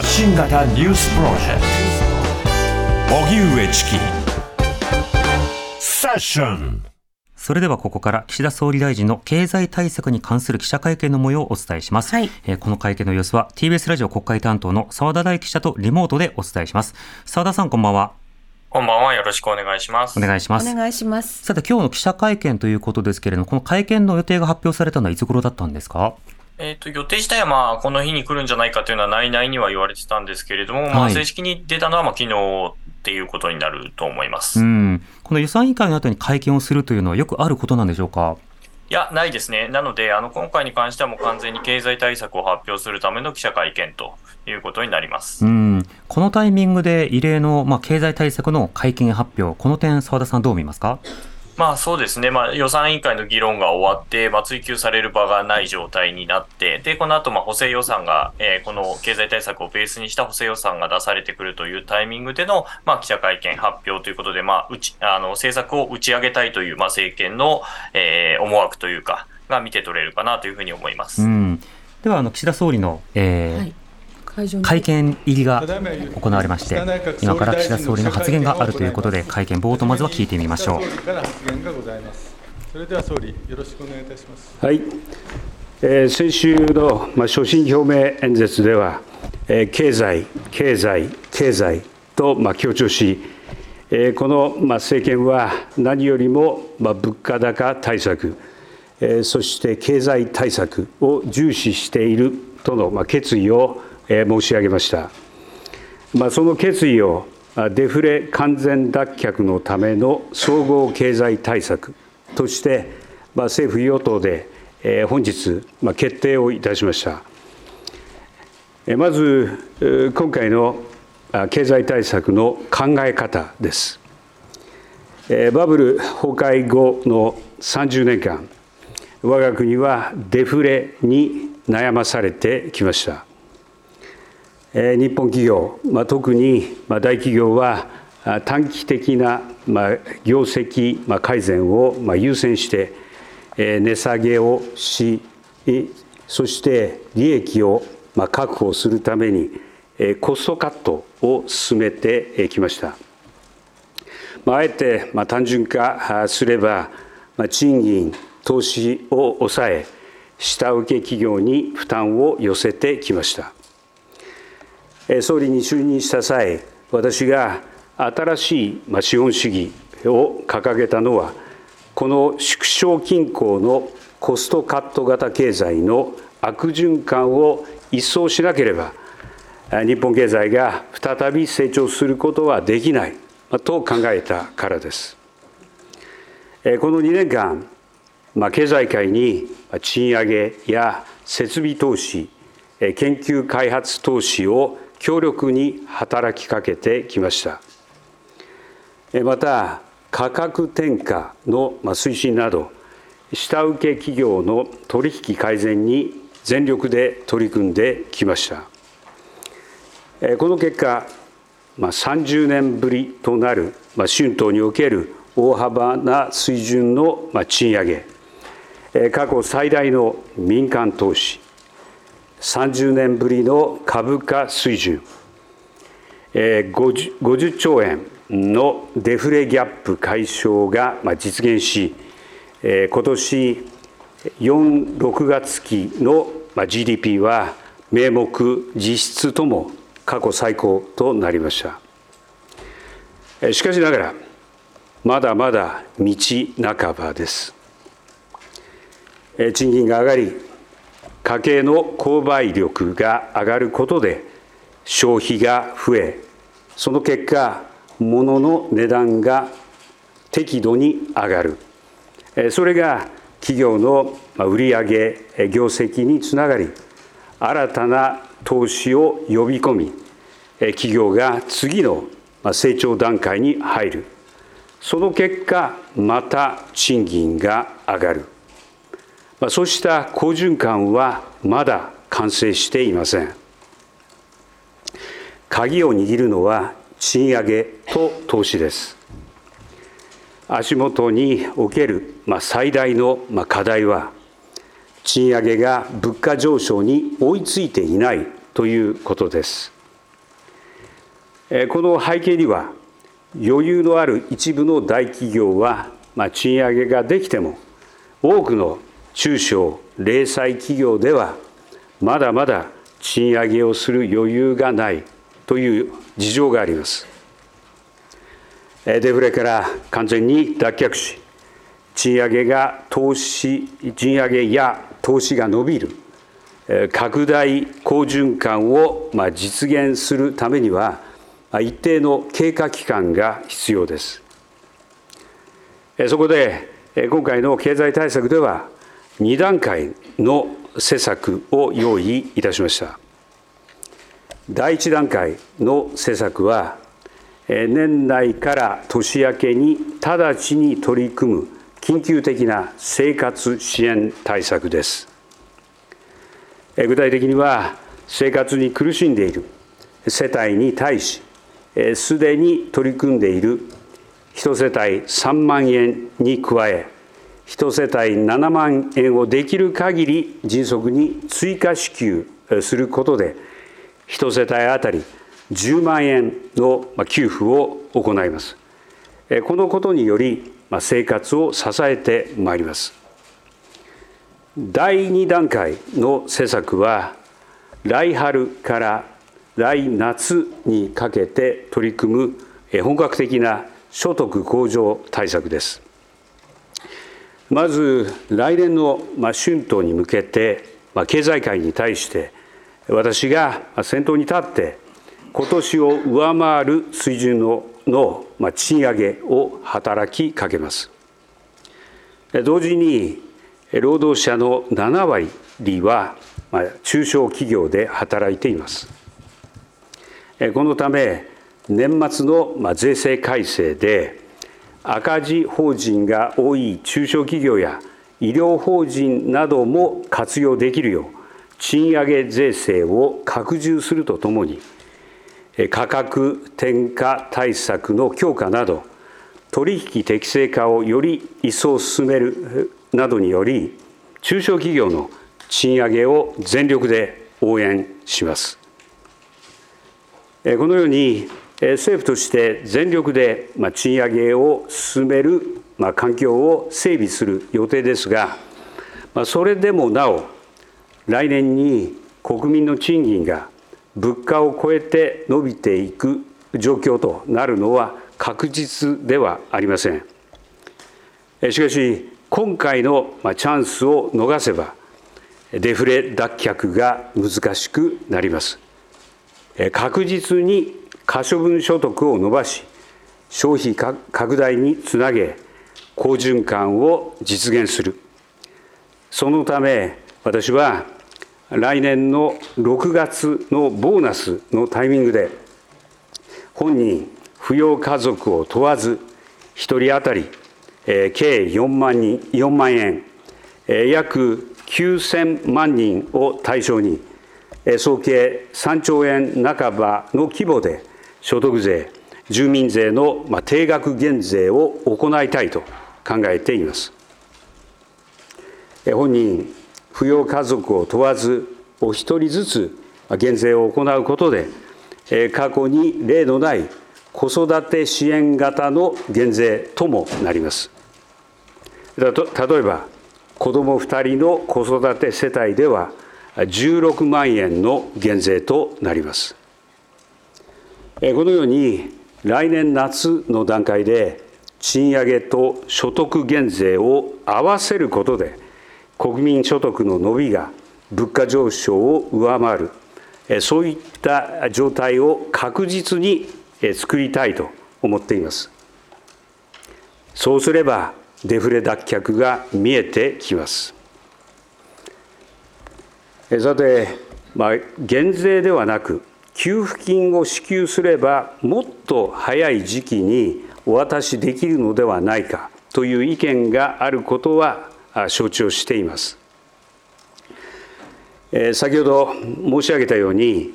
発信型ニュースプロジェクト。荻上チキセッションそれではここから岸田総理大臣の経済対策に関する記者会見の模様をお伝えします、はい。えーこの会見の様子は TBS ラジオ国会担当の澤田大記者とリモートでお伝えします。澤田さんこんばんは。こんばんは。よろしくお願いします。お願いします。お願いします。さて今日の記者会見ということですけれどもこの会見の予定が発表されたのはいつ頃だったんですか？えっ、と、予定自体はまあ、この日に来るんじゃないかというのは内々には言われてたんですけれども、まあ、はい正式に出たのはまあ、昨日っていうことになると思います。ういんこの予算委員会の後に会見をするというのはよくあることなんでしょうか？や、ないですね。なので、あの、今回に関してはもう完全に経済対策を発表するための記者会見ということになります。うんこのタイミングで異例の、まあ、経済対策の会見発表この点澤田さんどう見ますか？まあそうですね、まあ、予算委員会の議論が終わって、まあ、追及される場がない状態になって、でこの後まあ補正予算が、えーこの経済対策をベースにした補正予算が出されてくるというタイミングでの、まあ、記者会見発表ということで、まあ、うちあの政策を打ち上げたいという、まあ、政権の、えー思惑というか、が見て取れるかなというふうに思います。うんではあの岸田総理の、えーはい。会見入りが行われまして、今から岸田総理の発言があるということで、会見冒頭、まずは聞いてみましょう総。理から発言がございます。それでは総理、よろしくお願いいたします。はい、えー先週の、まあ、所信表明演説では、えー経済、経済、経済と、まあ、強調し、えーこの、まあ、政権は何よりも、まあ、物価高対策、えーそして経済対策を重視しているとの、まあ、決意を、えー申し上げました。まあ、その決意をデフレ完全脱却のための総合経済対策として、まあ、政府・与党で、本日、まあ、決定をいたしました。まず、今回の経済対策の考え方です。バブル崩壊後の30年間、我が国はデフレに悩まされてきました。日本企業、まあ、特に大企業は短期的な業績改善を優先して値下げをしそして利益を確保するためにコストカットを進めてきました。まああえて単純化すれば、賃金、投資を抑え、下請け企業に負担を寄せてきました。総理に就任した際、私が新しい資本主義を掲げたのは、この縮小均衡のコストカット型経済の悪循環を一掃しなければ、日本経済が再び成長することはできないと考えたからです。この2年間、経済界に賃上げや設備投資、研究開発投資を強力に働きかけてきました。えまた、価格転嫁のまあ推進など、下請け企業の取引改善に全力で取り組んできました。えこの結果、まあ、30年ぶりとなる、まあ、春闘における大幅な水準の、まあ、賃上げ、え過去最大の民間投資、30年ぶりの株価水準、えー 50, 50兆円のデフレギャップ解消が実現し、えー今年4、6月期の GDP は名目実質とも過去最高となりました。しかしながら、まだまだ道半ばです。賃金が上がり、家計の購買力が上がることで消費が増え、その結果、物の値段が適度に上がる。それが企業のまあ売上、えー業績につながり、新たな投資を呼び込み、企業が次の成長段階に入る。その結果、また賃金が上がる。まあそうした好循環はまだ完成していません。鍵を握るのは賃上げと投資です。足元におけるまあ最大のまあ課題は、賃上げが物価上昇に追いついていないということです。この背景には、余裕のある一部の大企業は、まあ、賃上げができても、多くの中小零細企業では、まだまだ賃上げをする余裕がないという事情があります。デフレから完全に脱却し、賃上げが投資、賃上げや投資が伸びる、拡大好循環を実現するためには、一定の経過期間が必要です。そこで、今回の経済対策では、2段階の施策を用意いたしました。第1段階の施策は、年内から年明けに直ちに取り組む緊急的な生活支援対策です。具体的には、生活に苦しんでいる世帯に対し、すでに取り組んでいる1世帯3万円に加え、1世帯7万円をできる限り迅速に追加支給することで、1世帯当たり10万円の給付を行います。このことにより、生活を支えてまいります。第2段階の施策は、来春から来夏にかけて取り組む本格的な所得向上対策です。まず、来年の春闘に向けて、経済界に対して、私が先頭に立って、今年を上回る水準のの賃上げを働きかけます。同時に、労働者の7割は中小企業で働いています。このため、年末の税制改正で、赤字法人が多い中小企業や医療法人なども活用できるよう、賃上げ税制を拡充するとともに、価格転嫁対策の強化など、取引適正化をより一層進めるなどにより、中小企業の賃上げを全力で応援します。このように政府として全力で賃上げを進める環境を整備する予定ですが、それでもなお、来年に国民の賃金が物価を超えて伸びていく状況となるのは確実ではありません。しかし、今回のチャンスを逃せば、デフレ脱却が難しくなります。確実に可処分所得を伸ばし、消費拡大につなげ、好循環を実現する。そのため、私は来年の6月のボーナスのタイミングで、本人、扶養家族を問わず、1人当たり、計4万人4万円、約9000万人を対象に、総計3兆円半ばの規模で、所得税、住民税の定額減税を行いたいと考えています。本人、扶養家族を問わず、お一人ずつ減税を行うことで、過去に例のない子育て支援型の減税ともなります。例えば、子ども2人の子育て世帯では、16万円の減税となります。このように来年夏の段階で賃上げと所得減税を合わせることで国民所得の伸びが物価上昇を上回るそういった状態を確実に作りたいと思っています。そうすればデフレ脱却が見えてきます。さて、まあ、減税ではなく給付金を支給すればもっと早い時期にお渡しできるのではないかという意見があることは承知をしています。先ほど申し上げたように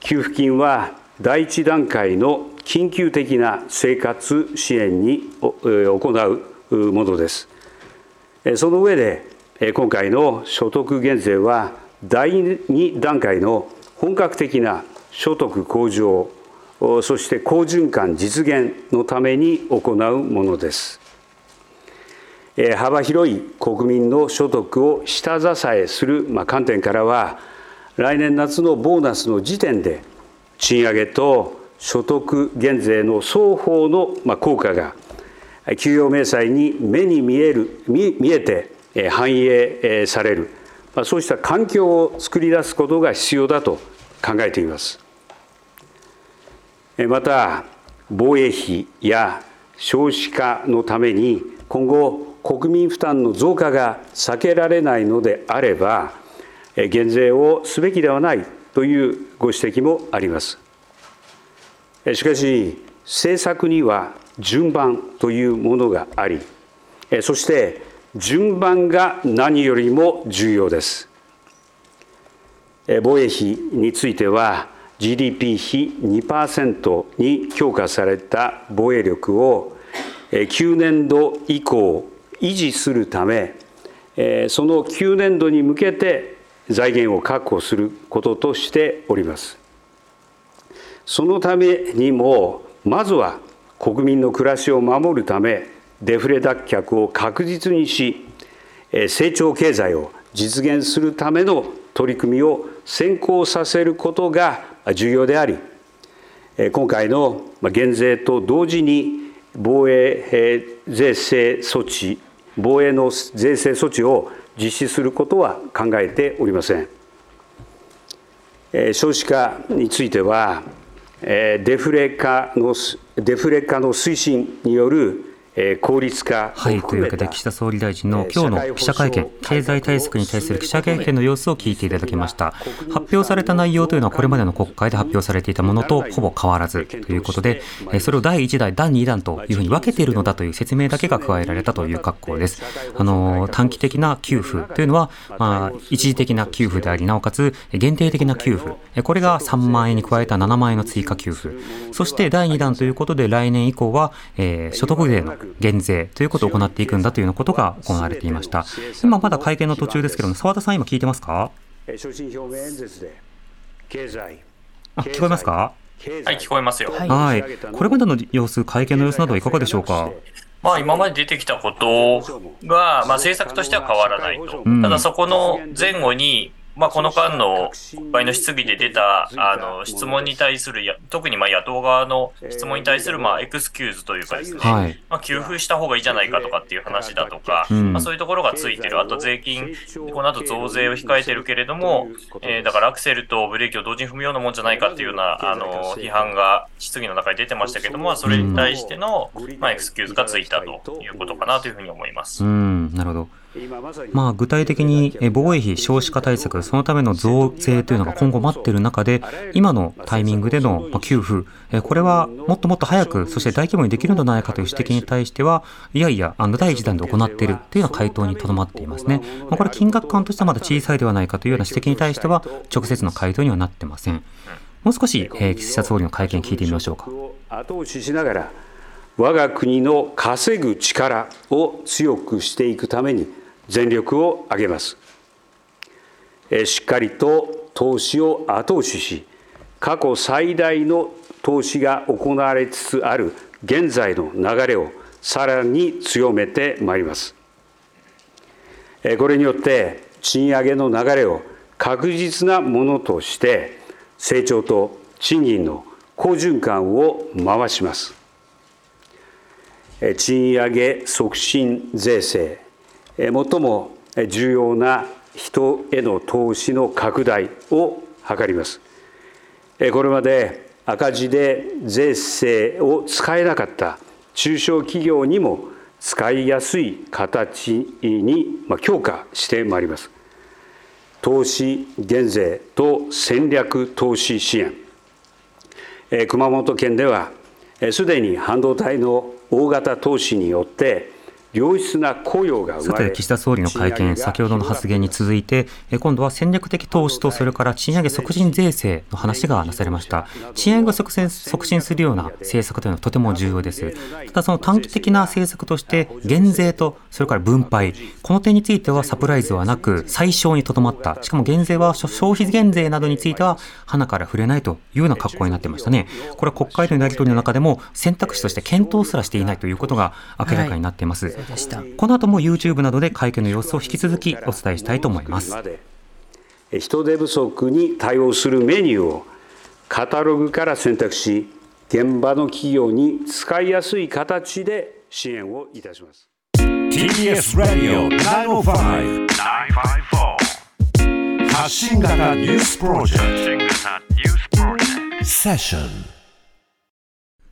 給付金は第一段階の緊急的な生活支援に行うものです。その上で今回の所得減税は第2段階の本格的な所得向上そして好循環実現のために行うものです。幅広い国民の所得を下支えする観点からは、来年夏のボーナスの時点で、賃上げと所得減税の双方の効果が、給与明細に目に見える見見えて反映される、そうした環境を作り出すことが必要だと考えています。また、防衛費や少子化のために今後、国民負担の増加が避けられないのであれば、減税をすべきではないというご指摘もあります。しかし、政策には順番というものがあり、そして順番が何よりも重要です。防衛費については、GDP 比2%に強化された防衛力を9年度以降維持するためその9年度に向けて財源を確保することとしております。そのためにもまずは国民の暮らしを守るためデフレ脱却を確実にし成長経済を実現するための取り組みを先行させることが重要であり今回の減税と同時に防衛税制措置防衛の税制措置を実施することは考えておりません。少子化についてはデフレ化のデフレ化の推進による効率化はいというわけで岸田総理大臣の今日の記者会見経済対策に対する記者会見の様子を聞いていただきました。発表された内容というのはこれまでの国会で発表されていたものとほぼ変わらずということでそれを第1弾第2弾というふうに分けているのだという説明だけが加えられたという格好です。あの短期的な給付というのは、まあ、一時的な給付でありなおかつ限定的な給付。これが3万円に加えた7万円の追加給付。そして第2弾ということで来年以降は、えー、所得税の減税ということを行っていくんだというようなことが行われていました。今まだ会見の途中ですけれども、澤田さん、今聞いてますか？所信表明演説で経済あ聞こえますか？はい、聞こえますよ。はい。これまでの様子、会見の様子などはいかがでしょうか？まあ、今まで出てきたことが、まあ、政策としては変わらないと。ただ、そこの前後に、まあ、この間の国会の質疑で出たあの質問に対するや、特にまあ野党側の質問に対するまあエクスキューズというかですね、はい、まあ、給付した方がいいじゃないかとかっていう話だとか、うん、まあ、そういうところがついてる、あと税金、この後増税を控えてるけれども、えー、だからアクセルとブレーキを同時に踏むようなもんじゃないかっていうようなあの批判が質疑の中に出てましたけども、それに対しての、まあ、エクスキューズがついたということかなというふうに思います。うん、なるほど。まあ、具体的に防衛費少子化対策、そのための増税というのが今後待っている中で、今のタイミングでの給付、これはもっともっと早く、そして大規模にできるのではないかという指摘に対しては、いやいや、あの第1弾で行っているというような回答にとどまっていますね。ま、これ、金額感としてはまだ小さいではないかというような指摘に対しては、直接の回答にはなってません。もう少し、え、岸田総理の会見聞いてみましょうか。後押ししながら我が国の稼ぐ力を強くしていくために全力を挙げます。しっかりと投資を後押しし、過去最大の投資が行われつつある現在の流れをさらに強めてまいります。これによって賃上げの流れを確実なものとして成長と賃金の好循環を回します。賃上げ促進税制最も重要な人への投資の拡大を図ります。これまで赤字で税制を使えなかった中小企業にも使いやすい形に強化してまいります。投資減税と戦略投資支援。熊本県ではすでに半導体の大型投資によって良質な雇用がさて、岸田総理の会見、先ほどの発言に続いて、今度は戦略的投資と、それから賃上げ促進税制の話がなされました。賃上げを促進促進するような政策というのはとても重要です。ただ、その短期的な政策として、減税と、それから分配、この点についてはサプライズはなく、最小にとどまった。しかも減税は消費減税などについては、花から触れないというような格好になってましたね。これは国会でのやり取りの中でも、選択肢として検討すらしていないということが明らかになっています。はいこの後も YouTube などで会見の様子を引き続きお伝えしたいと思います。人手不足に対応するメニューをカタログから選択し、現場の企業に使いやすい形で支援をいたします。TBS ラディオ905-954発信型ニュースプロジェクト。セッション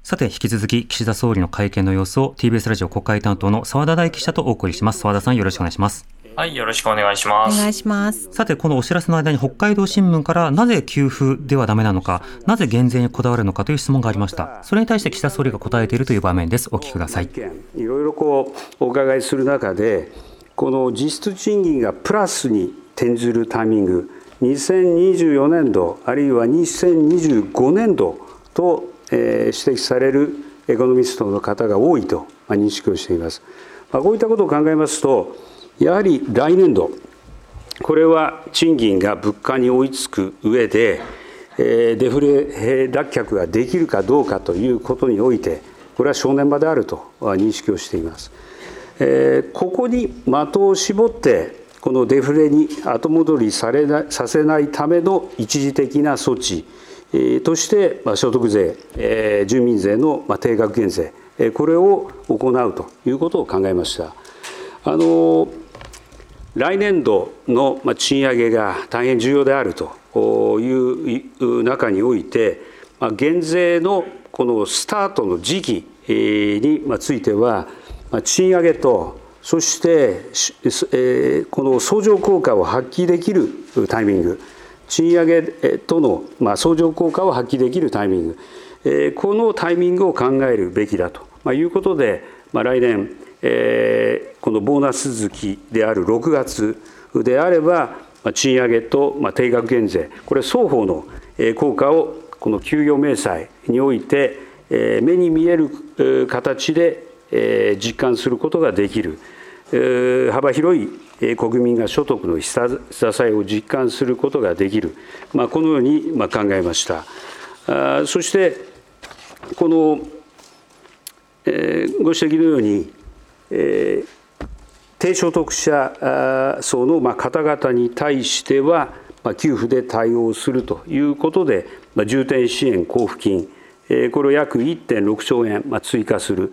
さて、引き続き岸田総理の会見の様子を TBS ラジオ国会担当の澤田大記者とお送りします。澤田さんよろしくお願いします。はい、よろしくお願いします。お願いします。さて、このお知らせの間に北海道新聞からなぜ給付ではダメなのか、なぜ減税にこだわるのかという質問がありました。それに対して岸田総理が答えているという場面です。お聞きください。いろいろこうお伺いする中で、この実質賃金がプラスに転ずるタイミング、2024年度あるいは2025年度と指摘されるエコノミストの方が多いと認識をしています。こういったことを考えますと、やはり来年度、これは賃金が物価に追いつく上で、デフレ脱却ができるかどうかということにおいて、これは正念場であると認識をしています。ここに的を絞って、このデフレに後戻りされなさせないための一時的な措置、として、所得税、住民税の定額減税、これを行うということを考えました。あの来年度の賃上げが大変重要であるという中において、減税のこのスタートの時期については、賃上げと、そしてこの相乗効果を発揮できるタイミング、賃上げとの、相乗効果を発揮できるタイミング、このタイミングを考えるべきだと、いうことで、来年、このボーナス続きである6月であれば、賃上げと、定額減税、これ双方の効果をこの給与明細において、目に見える形で、実感することができる、幅広い国民が所得の支えを実感することができる、まあ、このように考えました。あそしてこの、えー、ご指摘のように、えー、低所得者層の方々に対しては、給付で対応するということで、重点支援交付金、これを約1.6兆円追加する、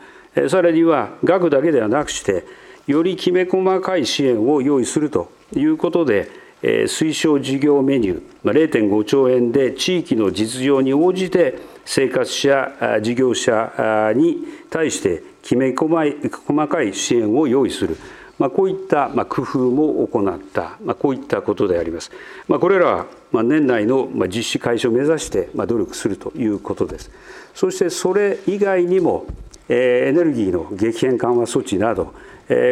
さらには額だけではなくして、よりきめ細かい支援を用意するということで、推奨事業メニュー0.5兆円で地域の実情に応じて生活者、事業者に対してきめ細かい支援を用意する、まあ、こういった工夫も行った、まあ、こういったことであります。まあ、これらは年内の実施開始を目指して努力するということです。そしてそれ以外にもエネルギーの激変緩和措置など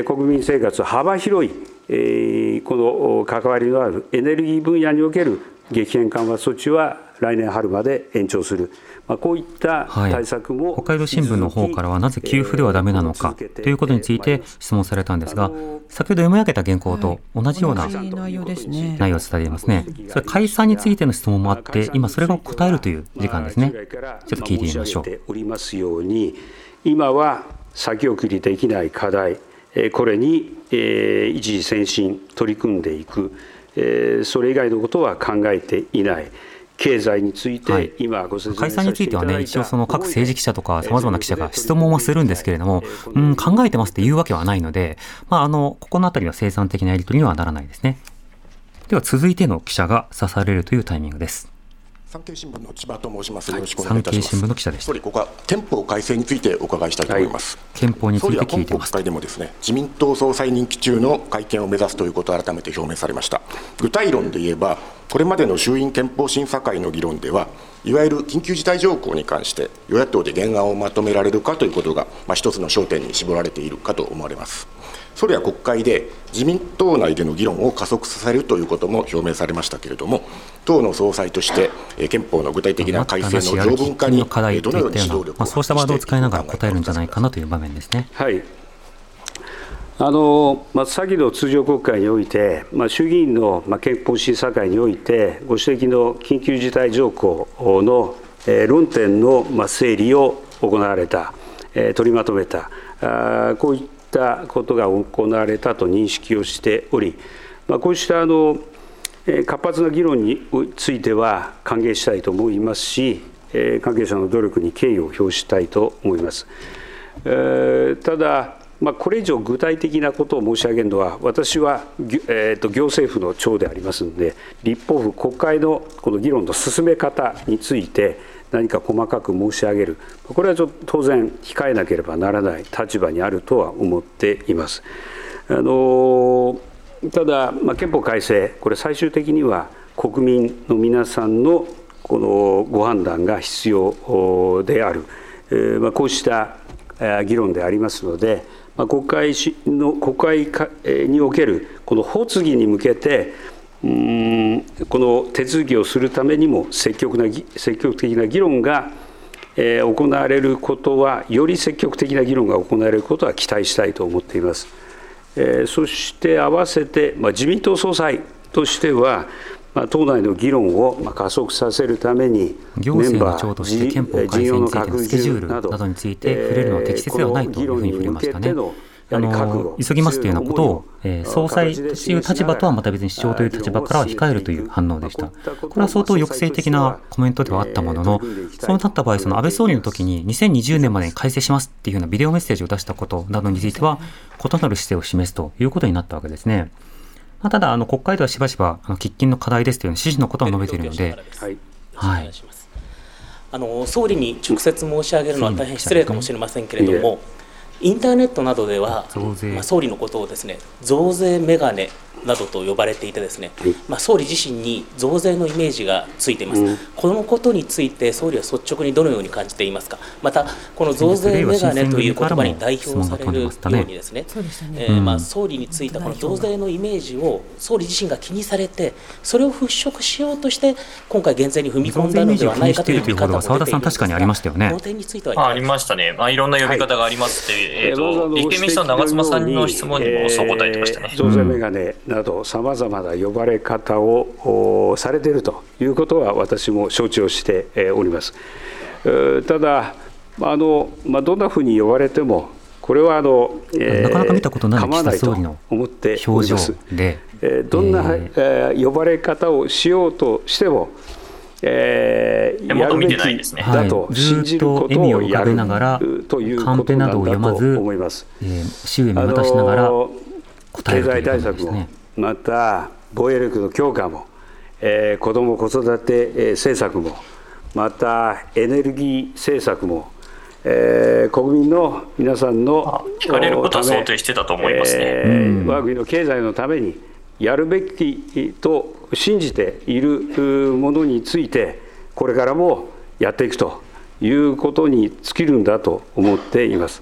国民生活幅広いこの関わりのあるエネルギー分野における激変緩和措置は来年春まで延長する、まあ、こういった対策も、はい、北海道新聞の方からはなぜ給付ではだめなのかということについて質問されたんですが、先ほど読み上げた原稿と同じような内容を伝えていますね。それ解散についての質問もあって、今それが答えるという時間ですね。ちょっと聞いてみましょう。今は先送りできない課題これに一時先進取り組んでいくそれ以外のことは考えていない経済について今ご説明解散についてはね、一応その各政治記者とかさまざまな記者が質問はするんですけれども、うん、考えてますって言うわけはないので、まあ、あの、ここのあたりは生産的なやり取りにはならないですね。では続いての記者が刺されるというタイミングです。産経新聞の千葉と申します。よろしくお願いいたします。産経新聞の記者でした。総理、ここは憲法改正についてお伺いしたいと思います。はい、憲法について聞いてます。総理は今国会でもですね、自民党総裁任期中の会見を目指すということを改めて表明されました。具体論で言えば、これまでの衆院憲法審査会の議論では、いわゆる緊急事態条項に関して、与野党で原案をまとめられるかということが、まあ、一つの焦点に絞られているかと思われます。総理は国会で自民党内での議論を加速させるということも表明されましたけれども、党の総裁として、憲法の具体的な改正の条文化にどのように指導力を、まあ、そうしたワードを使いながら答えるんじゃないかなという場面ですね。はいあのまあ、先の通常国会において、まあ、衆議院の、まあ、憲法審査会において、ご指摘の緊急事態条項の、えー、論点の、まあ、整理を行われた、えー、取りまとめた、あこういったったことが行われたと認識をしており、まあ、こうしたあの活発な議論については歓迎したいと思いますし、関係者の努力に敬意を表したいと思います。えただ、まあ、これ以上具体的なことを申し上げるのは、私は、えー、と行政府の長でありますので、立法府、国会のこの議論の進め方について、何か細かく申し上げる、これはちょっと当然、控えなければならない立場にあるとは思っています。あのただ、まあ、憲法改正、これ、最終的には国民の皆さんのこのご判断が必要である、えーまあ、こうした議論でありますので、まあ、国会の国会におけるこの発議に向けて、うんこの手続きをするためにも積極な積極的な議論が、えー、行われることはより積極的な議論が行われることは期待したいと思っています。えー、そして合わせて、まあ、自民党総裁としては、まあ、党内の議論を加速させるために、行政の長として憲法改正についてのスケジュールなどについて触れるのは適切ではないというふうに触れましたね。あの急ぎますというようなことを、えー、総裁という立場とはまた別に首相という立場からは控えるという反応でした。これは相当抑制的なコメントではあったものの、そうなった場合、その安倍総理の時に2020年までに改正しますっていうようなビデオメッセージを出したことなどについては、異なる姿勢を示すということになったわけですね。まあ、ただ、あの国会ではしばしばあの喫緊の課題ですという指示のことを述べているので、はい、あの総理に直接申し上げるのは大変失礼かもしれませんけれども、インターネットなどでは、まあ、総理のことをですね増税メガネなどと呼ばれていてですね、まあ、総理自身に増税のイメージがついています、うん、このことについて総理は率直にどのように感じていますか？またこの増税メガネという言葉に代表されるようにですねえまあ、総理についたこの増税のイメージを総理自身が気にされてそれを払拭しようとして今回減税に踏み込んだのではないかという見方も澤田さん確かにありましたよね。この点についてはありましたね、まあ、いろんな呼び方がありますって、はい、えーと、立憲民主党の長妻さんの質問にもそう答えてましたね、増税メガネなどさまざまな呼ばれ方をされているということは私も承知をしております。ただあの、まあ、どんなふうに呼ばれてもこれはあの、えー、なかなか見たことない岸田総理の表情で、えー、どんな、えー、呼ばれ方をしようとしても、えー、やるべきだと信じることをやるということなんだと思います。えー、周囲見渡しながら答えるということですね。また防衛力の強化も、えー、子ども・子育て政策も、またエネルギー政策も、えー、国民の皆さんの聞かれることは想定してたと思いますね、えー、我が国の経済のためにやるべきと信じているものについて、これからもやっていくということに尽きるんだと思っています。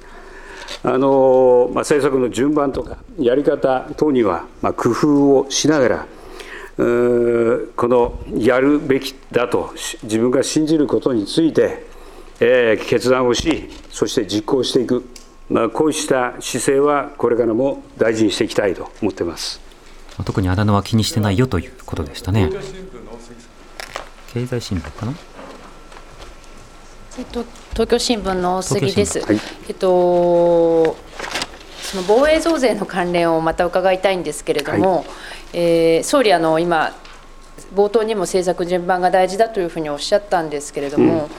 あのまあ、政策の順番とかやり方等には、まあ、工夫をしながらこのやるべきだと自分が信じることについて、えー、決断をしそして実行していく、まあ、こうした姿勢はこれからも大事にしていきたいと思っています特にあだ名は気にしてないよということでしたね。経済新聞かな？えっと、東京新聞の杉です。はい、えっとその防衛増税の関連をまた伺いたいんですけれども、はい、えー、総理あの今冒頭にも政策順番が大事だというふうにおっしゃったんですけれども、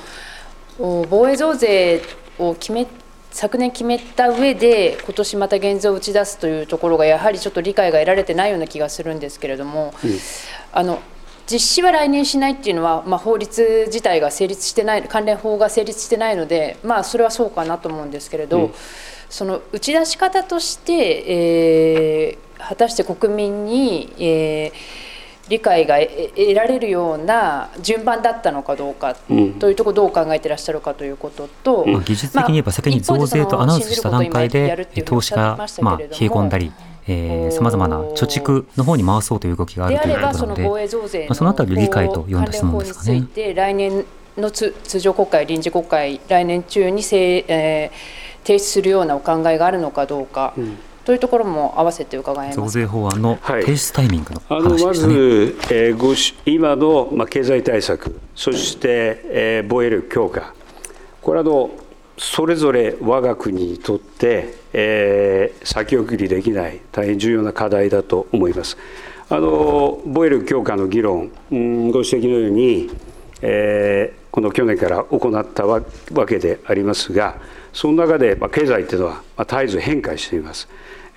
うん、防衛増税を決め昨年決めた上で今年また減税を打ち出すというところがやはりちょっと理解が得られてないような気がするんですけれども、うん、あの実施は来年しないっていうのは、まあ、法律自体が成立してない関連法が成立してないので、まあ、それはそうかなと思うんですけれど、うん、その打ち出し方として、えー、果たして国民に、えー、理解が得られるような順番だったのかどうかというところどう考えていらっしゃるかということと、うん、技術的に言えば先に増税とアナウンスした段階で投資がまあ冷え込んだり。さまざまな貯蓄の方に回そうという動きがあるということなので、まあ、そのあたり理解と読んだ質問ですかね。来年の通常国会、臨時国会、来年中にせ、えー、提出するようなお考えがあるのかどうか。うんというところも合わせて伺います増税法案の提出タイミングの、はい、あのまず、えー、ご今の、まあ、経済対策、そして、えー、防衛力強化、これはのそれぞれ我が国にとって、えー、先送りできない大変重要な課題だと思います。あの防衛力強化の議論、うん、ご指摘のように、えー、この去年から行ったわけでありますが、その中で、まあ、経済というのは、まあ、絶えず変化しています。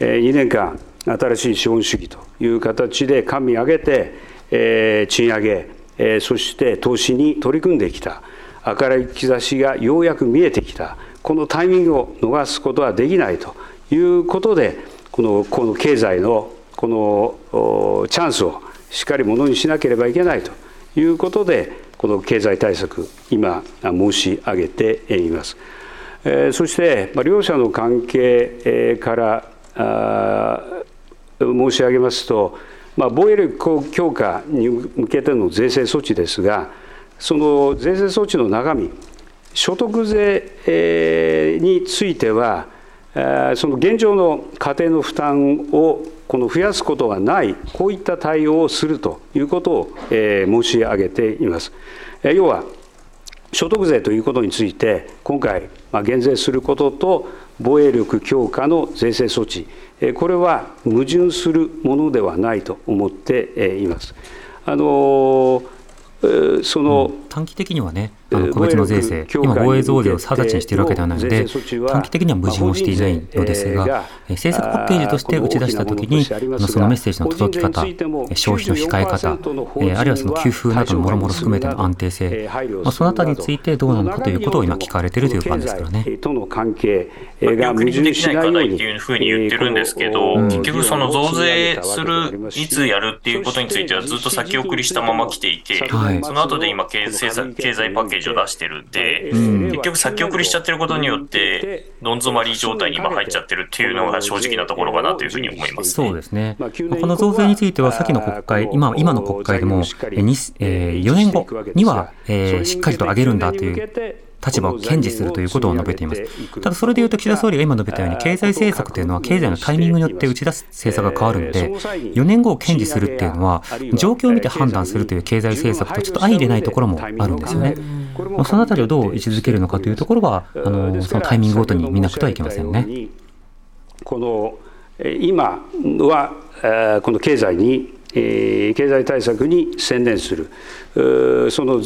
2年間、新しい資本主義という形で官民挙げて、え賃上げ、えそして投資に取り組んできた、明るい兆しがようやく見えてきた、このタイミングを逃すことはできないということで、このこの経済のこのチャンスをしっかりものにしなければいけないということで、この経済対策、今、申し上げています。そして、両者の関係から申し上げますと、まあ、防衛力強化に向けての税制措置ですが、その税制措置の中身、所得税については、その現状の家庭の負担をこの増やすことはない、こういった対応をするということを申し上げています。要は所得税ということについて、今回、減税することと、防衛力強化の税制措置、これは矛盾するものではないと思っています。あのその、短期的にはね、あの個別の税制、今、防衛増税を直ちにしているわけではないので、短期的には矛盾をしていないようですが、政策パッケージとして打ち出したときに、そのメッセージの届き方、消費の控え方、あるいはその給付などのもろもろ含めての安定性、まあ、そのあたりについてどうなのかということを今、聞かれているという感じですからね。との関係が矛盾しないように。っていうふうに言ってるんですけど、結局その増税する、いつやるっていうことについてはずっと先送りしたまま来ていて、その後で今経済、経済パッケージを出してるんで、結局先送りしちゃってることによって、どん詰まり状態に今入っちゃってるっていうのが正直なところかなというふうに思います、ね、そうですね。この増税については、先の国会、今今の国会でも、えー、4年後には、えー、しっかりと上げるんだという立場を堅持するということを述べています。ただそれでいうと岸田総理が今述べたように経済政策というのは経済のタイミングによって打ち出す政策が変わるので4年後を堅持するっていうのは状況を見て判断するという経済政策とちょっと相入れないところもあるんですよね。そのあたりをどう位置づけるのかというところはあのそのタイミングごとに見なくてはいけませんね。この今はこの経済に経済対策に専念する、その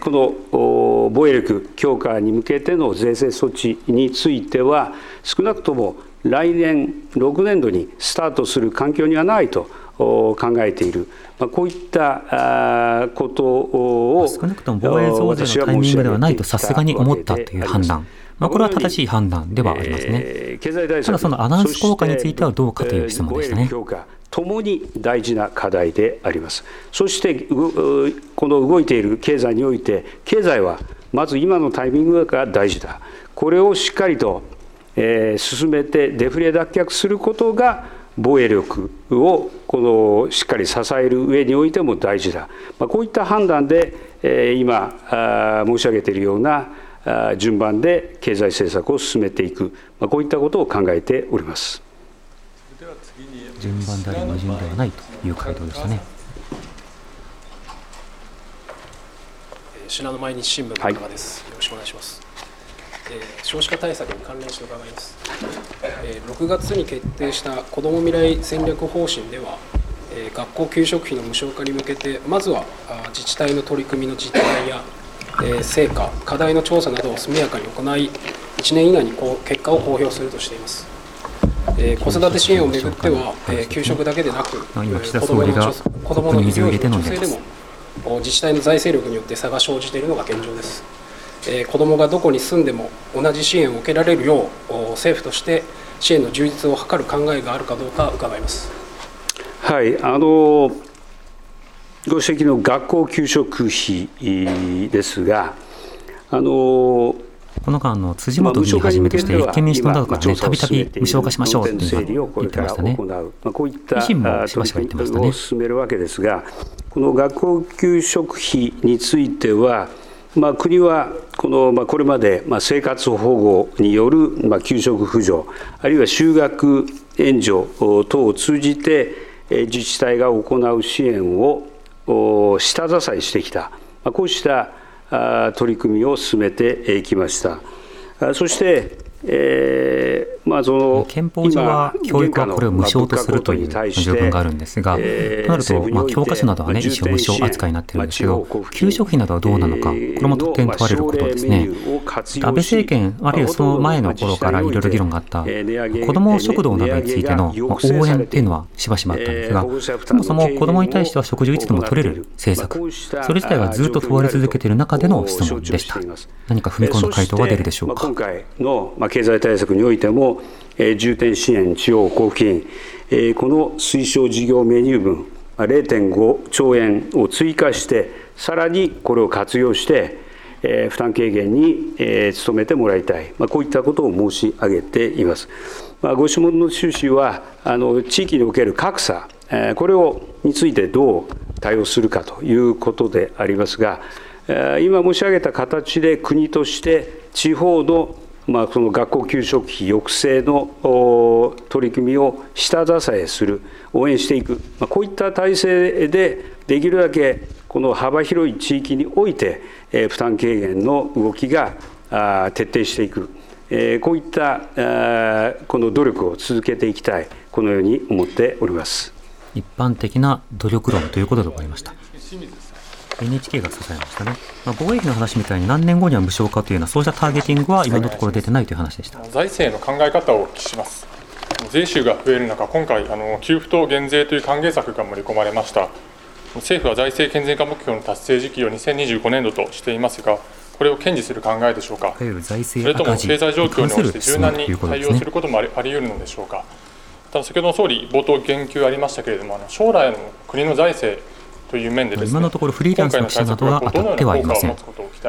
この防衛力強化に向けての税制措置については、少なくとも来年6年度にスタートする環境にはないと考えている、まあ、こういったことを少なくとも防衛増税のタイミングではないとさすがに思ったという判断。まあ、これは正しい判断ではありますね。ただ、そのアナウンス効果についてはどうかという質問でしたね。ともに大事な課題であります。そして、この動いている経済において、経済はまず今のタイミングが大事だ。これをしっかりと、え進めてデフレ脱却することが防衛力をこのしっかり支える上においても大事だ、まあ、こういった判断で、え今申し上げているような順番で経済政策を進めていく、まあ、こういったことを考えております。順番であり矛盾ではないという回答でしたね。信濃毎日新聞の中です、はい、よろしくお願いします。えー、少子化対策に関連して伺います、えー、6月に決定した子ども未来戦略方針では、えー、学校給食費の無償化に向けてまずはあ自治体の取り組みの実態や、えー、成果課題の調査などを速やかに行い1年以内にこう結果を公表するとしていますえー、子育て支援をめぐっては、えー、給食だけでなく、今、岸田総理が子どもの医療費助成でも、自治体の財政力によって差が生じているのが現状です。えー、子どもがどこに住んでも同じ支援を受けられるよう政府として支援の充実を図る考えがあるかどうか伺います。はいあのご指摘の学校給食費ですが、あのこの間の辻元議員はじめとして立憲民主党などからねたびたび無償化しましょうっていうの言ってましたね。まあ、こういった維新もしばしば言ってましたね。進めるわけですが、この学校給食費については。まあ、国はこの、まあ、これまで、まあ、生活保護による、まあ、給食扶助、あるいは就学援助等を通じて、自治体が行う支援を下支えしてきた、こうした取り組みを進めていきました。そしてえーまあ、その憲法上は教育はこれを無償とするという条文があるんですが、えー、となると、まあ、教科書などはね、一応無償扱いになってるんですけど、給食費などはどうなのか、これも点問われることですね。安倍政権、あるいはその前の頃からいろいろ議論があった、子ども食堂などについての応援っていうのはしばしばあったんですが、そもそも子どもに対しては食事をいつでも取れる政策、それ自体がずっと問われ続けている中での質問でした。何か踏み込んだ回答が出るでしょうか？今回の経済対策においても、重点支援地方交付金、この推奨事業メニュー分0.5兆円を追加して、さらにこれを活用して、負担軽減に努めてもらいたい、こういったことを申し上げています。ご質問の趣旨は、あの地域における格差、これをについてどう対応するかということでありますが、今申し上げた形で国として地方のまあ、その学校給食費抑制の取り組みを下支えする、応援していく、まあ、こういった体制でできるだけこの幅広い地域において、え負担軽減の動きが徹底していく、えこういったこの努力を続けていきたい、このように思っております。一般的な努力論ということで終わりました。NHK が支えましたね、まあ、防衛費の話みたいに何年後には無償化というようなそうしたターゲティングは今のところ出てないという話でした。財政の考え方をお聞きします。税収が増える中今回あの給付と減税という還元策が盛り込まれました。政府は財政健全化目標の達成時期を2025年度としていますがこれを堅持する考えでしょうか？それとも経済状況に応じて柔軟に対応することもあり得るのでしょうか？ただ先ほどの総理冒頭言及ありましたけれども将来の国の財政という面で、ね、今のところフリーランスの記者などは当たってはいません。ま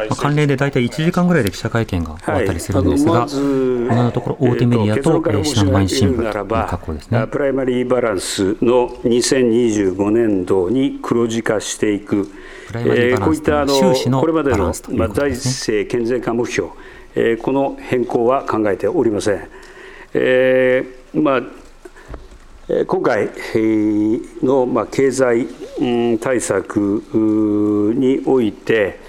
あ、関連で大体1時間ぐらいで記者会見が終わったりするんですが、はい、今のところ大手メディアと、えー、信濃毎日新聞という格好ですね。プライマリーバランスの2025年度に黒字化していく、えー、こういったあのこれまでの、まあ、財政健全化目標、えー、この変更は考えておりません。えーまあ今回の経済対策において、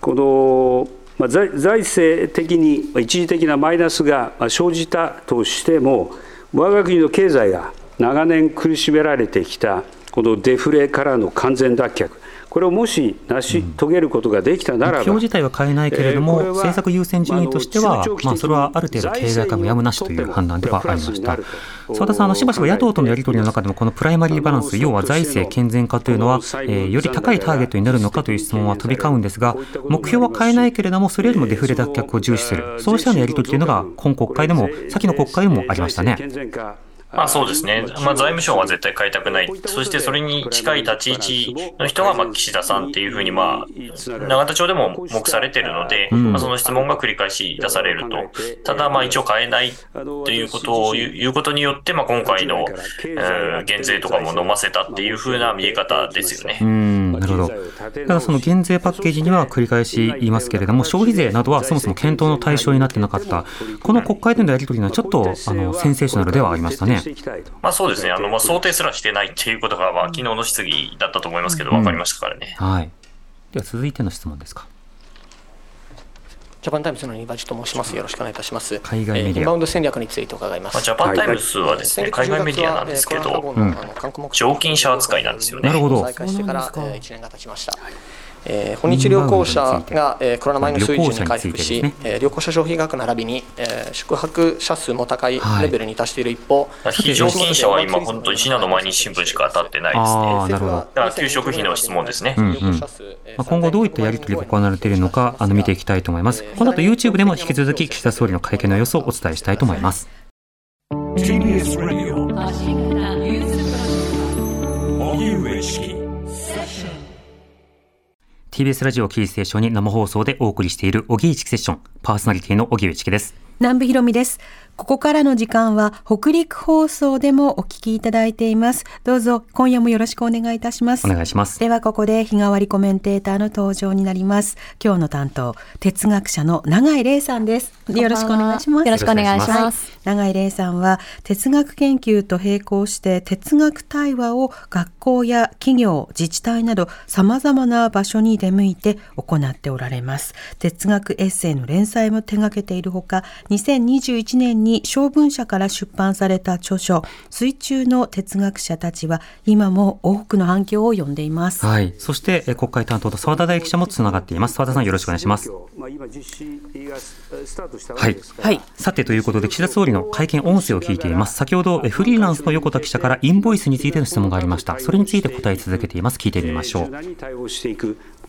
この財政的に一時的なマイナスが生じたとしても、我が国の経済が長年苦しめられてきたこのデフレからの完全脱却、これをもし成し遂げることができたならば、目標自体は変えないけれども、えー、政策優先順位としては、まあ、それはある程度、経済化もやむなしという判断ではありました。澤田さん、あのしばしば野党とのやり取りの中でも、このプライマリーバランス、要は財政健全化というのは、えー、より高いターゲットになるのかという質問は飛び交うんですが、目標は変えないけれども、それよりもデフレ脱却を重視する、そうしたようなやり取りというのが、今国会でも、先の国会でもありましたね。まあそうですね。まあ財務省は絶対変えたくない。そしてそれに近い立ち位置の人が、まあ岸田さんっていうふうに、まあ、永田町でも目されてるので、まあその質問が繰り返し出されると。ただまあ一応変えないということを言うことによって、まあ今回の、えー、減税とかも飲ませたっていうふうな見え方ですよね。うん、なるほど。ただその減税パッケージには繰り返し言いますけれども、消費税などはそもそも検討の対象になってなかった。この国会でのやり取りはちょっと、あの、センセーショナルではありましたね。していきたいと。まあそうですね、あのまあ想定すらしてないっていうことが、まあ昨日の質疑だったと思いますけど、分かりましたからね。はい。では続いての質問ですか。ジャパンタイムズのニバチと申します。よろしくお願いいたします。海外メディア。インバウンド戦略について伺います。まあ、ジャパンタイムズはですね、海外メディアなんですけど、常勤社扱いなんですよね。なるほど。再開してから1年が経ちました。えー、訪日旅行者が、えー、コロナ前の水準に回復し、ねえー、旅行者消費額並びに、えー、宿泊者数も高いレベルに達している一方、はい、非常勤社は今、本当に信濃毎日新聞しか当たってないですね。なるほど。だから給食費の質問ですね。うんうんまあ、今後どういったやり取りが行われているのか、あの見ていきたいと思います。この後 YouTube でも引き続き岸田総理の会見の様子をお伝えしたいと思います。TBS Radio 荻上 TBS ラジオキーステーションに生放送でお送りしている荻上チキセッションパーソナリティの荻上チキです。南部ひろみです。ここからの時間は北陸放送でもお聞きいただいています。どうぞ今夜もよろしくお願いいたします。お願いします。ではここで日替わりコメンテーターの登場になります。今日の担当、哲学者の永井玲さんです。よろしくお願いします。よろしくお願いします。永井玲さんは哲学研究と並行して哲学対話を学校や企業、自治体など様々な場所に出向いて行っておられます。哲学エッセイの連載も手掛けているほか、2021年に小文社から出版された著書水中の哲学者たちは今も多くの反響を呼んでいます。はい。そして国会担当と澤田大記者もつながっています。澤田さんよろしくお願いします。はい。はい。さてということで岸田総理の会見音声を聞いています。先ほどフリーランスの横田記者からインボイスについての質問がありました。それについて答え続けています。聞いてみましょう。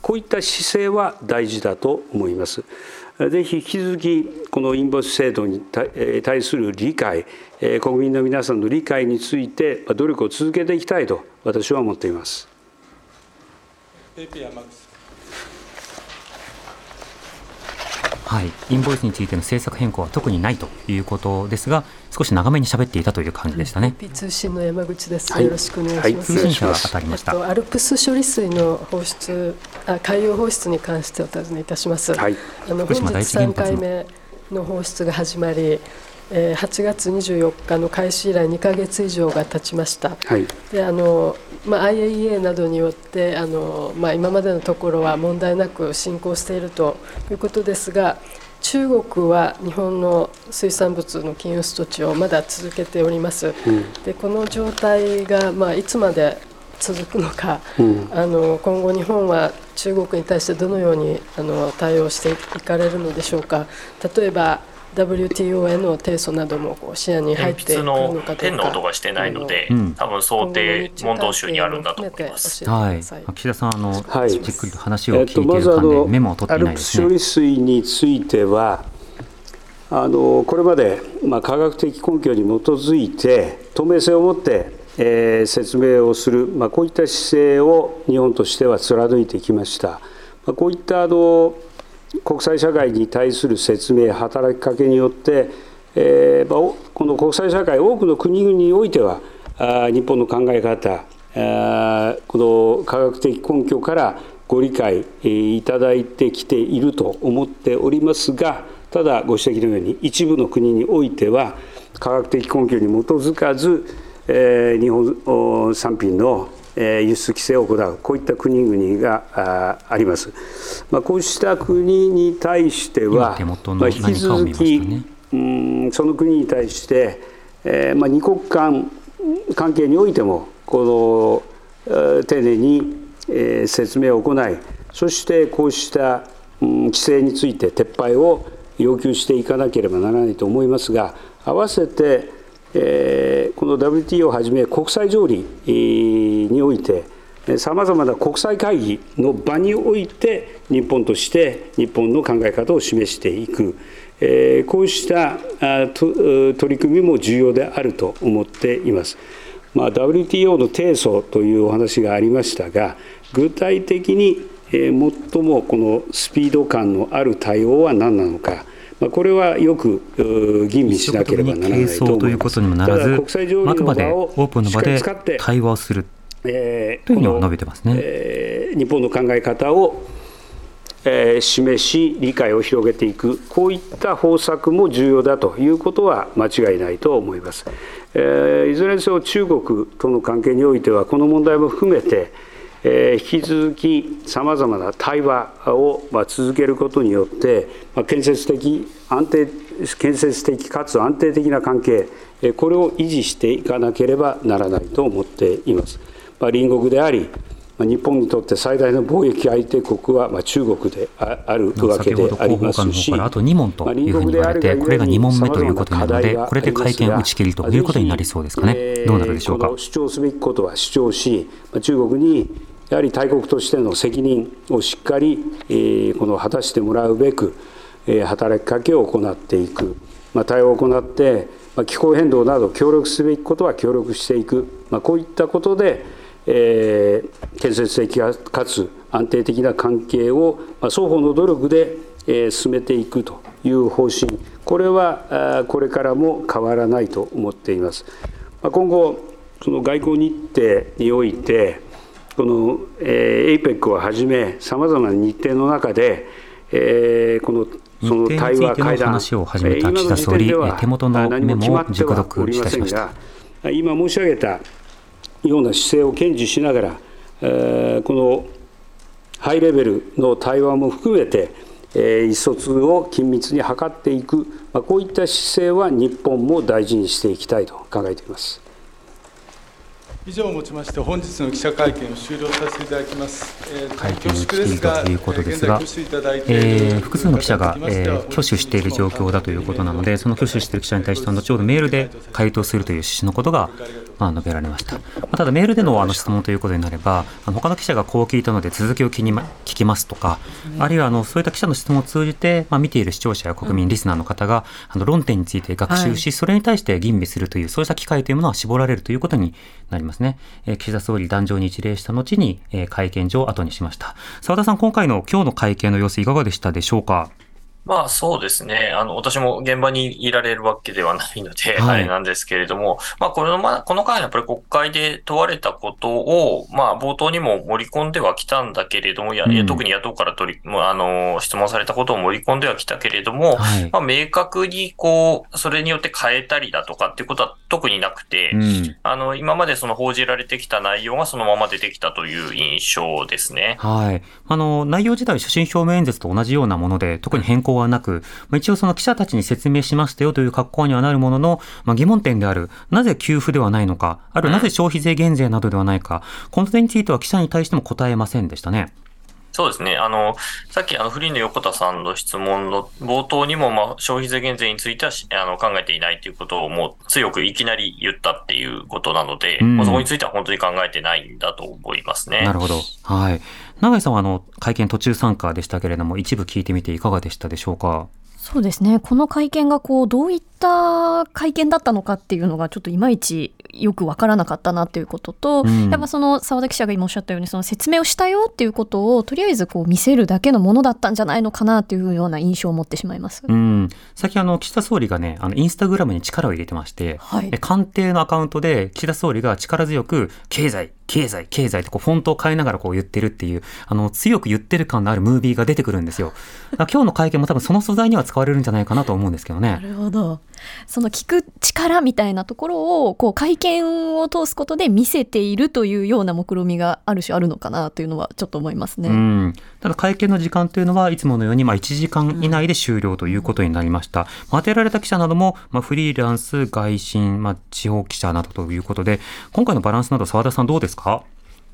こういった姿勢は大事だと思います。ぜひ引き続きこのインボイス制度に対する理解、国民の皆さんの理解について努力を続けていきたいと私は思っています。はい、インボイスについての政策変更は特にないということですが、少し長めに喋っていたという感じでしたね。通信の山口です。よろしくお願いします。通信社が当たりました。アルプス処理水の放出、あ海洋放出に関してお尋ねいたします。はい、あの本日3回目の放出が始まり、えー、8月24日の開始以来2か月以上が経ちました。はい、であのまあ、IAEA などによってあの、まあ、今までのところは問題なく進行しているということですが中国は日本の水産物の禁輸措置をまだ続けております。うん、でこの状態が、まあ、いつまで続くのか、うん、あの今後、日本は中国に対してどのようにあの対応していかれるのでしょうか。例えば WTO への提訴などもこう視野に入ってくるのかどうか。ペンの音がしてないので、多分想定問答集にあるんだと思います。はい。岸田さんあの、はい、じっくりと話を聞いている間でメモを取っていないですね。処理水については。あのこれまで、まあ、科学的根拠に基づいて透明性を持って、えー、説明をする、まあ、こういった姿勢を日本としては貫いてきました。まあ、こういったあの国際社会に対する説明、働きかけによって、えー、この国際社会、多くの国々においては、あ日本の考え方、この科学的根拠からご理解いただいてきていると思っておりますが、ただご指摘のように、一部の国においては、科学的根拠に基づかず、えー、日本産品の輸出規制を行う、こういった国々があります。まあ、こうした国に対しては、まあ、引き続き、うん、その国に対して、えーまあ、二国間関係においても、この丁寧に、えー、説明を行い、そしてこうした、うん、規制について撤廃を要求していかなければならないと思いますが、合わせて、え、この WTO をはじめ国際条理においてさまざまな国際会議の場において日本として日本の考え方を示していく、え、こうした取り組みも重要であると思っています。まあ、WTO の提訴というお話がありましたが具体的に最もこのスピード感のある対応は何なのか。まあ、これはよく吟味しなければならないと思います。ということにもならず、あくまでオープンの場で対話をするというふうには述べてますね、えー、日本の考え方を、えー、示し、理解を広げていく、こういった方策も重要だということは間違いないと思います。えー、いずれにせよ中国との関係においては、この問題も含めて、え引き続きさまざまな対話を、ま続けることによって、ま建設的安定建設的かつ安定的な関係これを維持していかなければならないと思っています。まあ、隣国であり日本にとって最大の貿易相手国は中国であるわけでありますし、あと2問というふうに言われて、これが2問目ということなので、これで会見を打ち切りということになりそうですかね、どうなるでしょうか。主張すべきことは主張し、中国にやはり大国としての責任をしっかり、この果たしてもらうべく、働きかけを行っていく、まあ対応を行って、まあ気候変動など協力すべきことは協力していく、まあこういったことで、えー、建設的かつ安定的な関係を、まあ、双方の努力で、えー、進めていくという方針、これはこれからも変わらないと思っています。まあ、今後、その外交日程において、この、えー、APEC をはじめ、さまざまな日程の中で、えー、このその対話会談、話を始めた岸田総理、手元のメモを熟読いたしました。今申し上げたような姿勢を堅持しながら、えー、このハイレベルの対話も含めて、えー、意思疎通を緊密に図っていく、まあ、こういった姿勢は日本も大事にしていきたいと考えています。以上をもちまして本日の記者会見を終了させていただきます。えー、会見を打ち切りということですが、えー、複数の記者が、えー、挙手している状況だということなので、その挙手している記者に対しては後ほどメールで回答するという趣旨のことがまあ、述べられました。まあ、ただ、メールでのあの質問ということになれば、あの他の記者がこう聞いたので続きを聞に、ま、聞きますとか、あるいはあのそういった記者の質問を通じて、まあ、見ている視聴者や国民、リスナーの方があの論点について学習し、それに対して吟味するという、そうした機会というものは絞られるということになりますね。えー、岸田総理、壇上に一礼した後に、えー、会見場を後にしました。澤田さん、今回の今日の会見の様子、いかがでしたでしょうか？まあそうですね。あの、私も現場にいられるわけではないので、はい、あれなんですけれども、まあこの、まあ、この間やっぱり国会で問われたことを、まあ冒頭にも盛り込んではきたんだけれども、いや、うん、特に野党から取り、あの、質問されたことを盛り込んではきたけれども、はい、まあ明確にこう、それによって変えたりだとかっていうことは特になくて、うん、あの、今までその報じられてきた内容がそのまま出てきたという印象ですね。はい。あの、内容自体、所信表明演説と同じようなもので、特に変更はなく、まあ、一応その記者たちに説明しましたよという格好にはなるものの、まあ、疑問点である、なぜ給付ではないのか、あるいはなぜ消費税減税などではないか、この点については記者に対しても答えませんでしたね。そうですね。あの、さっき、あの、フリーの横田さんの質問の冒頭にも、まあ、消費税減税についてはあの考えていないということをもう強くいきなり言ったっていうことなので、うん、まあ、そこについては本当に考えてないんだと思いますね。なるほど。はい。永井さんは、あの、会見途中参加でしたけれども、一部聞いてみていかがでしたでしょうか？そうですね。この会見がこうどういった会見だったのかっていうのがちょっといまいちよくわからなかったなということと、うん、やっぱその澤田記者が今おっしゃったようにその説明をしたよっていうことをとりあえずこう見せるだけのものだったんじゃないのかなというような印象を持ってしまいます。うん、先あの岸田総理がねあのインスタグラムに力を入れてまして、はい、官邸のアカウントで岸田総理が力強く経済経済、経済ってこうフォントを変えながらこう言ってるっていう、あの、強く言ってる感のあるムービーが出てくるんですよ。今日の会見も多分その素材には使われるんじゃないかなと思うんですけどね。なるほど。その聞く力みたいなところをこう会見を通すことで見せているというような目論見みがある種あるのかなというのはちょっと思いますね。うんただ会見の時間というのはいつものようにまあ1時間以内で終了ということになりました。うん、当てられた記者などもまあフリーランス、外信、まあ、地方記者などということで今回のバランスなど澤田さんどうですか？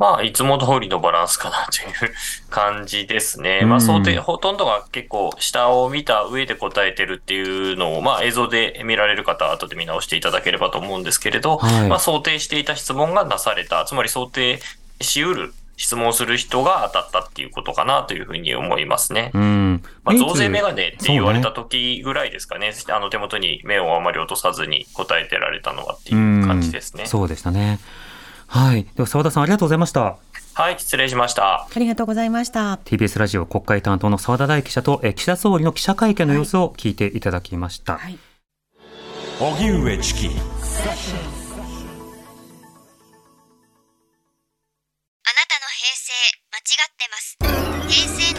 まあ、いつも通りのバランスかなという感じですね。まあ、想定、ほとんどが結構下を見た上で答えてるっていうのを、まあ、映像で見られる方は後で見直していただければと思うんですけれど、はい、まあ、想定していた質問がなされた、つまり想定しうる質問する人が当たったっていうことかなというふうに思いますね。うん。まあ、増税メガネって言われた時ぐらいですかね。ねあの手元に目をあまり落とさずに答えてられたのはっていう感じですね。うそうでしたね。はい。では澤田さんありがとうございました。はい、失礼しました。ありがとうございました。TBS ラジオ国会担当の澤田大記者とえ岸田総理の記者会見の様子を聞いていただきました。はい。荻上チキ。あなたの平成間違ってます。平成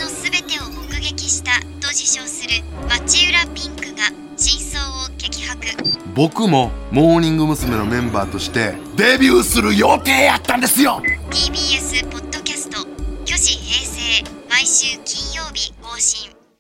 自称する町浦ピンクが真相を激白。僕もモーニング娘。のメンバーとしてデビューする予定やったんですよ TBS ポッドキャスト「虚子平成」毎週金曜日更新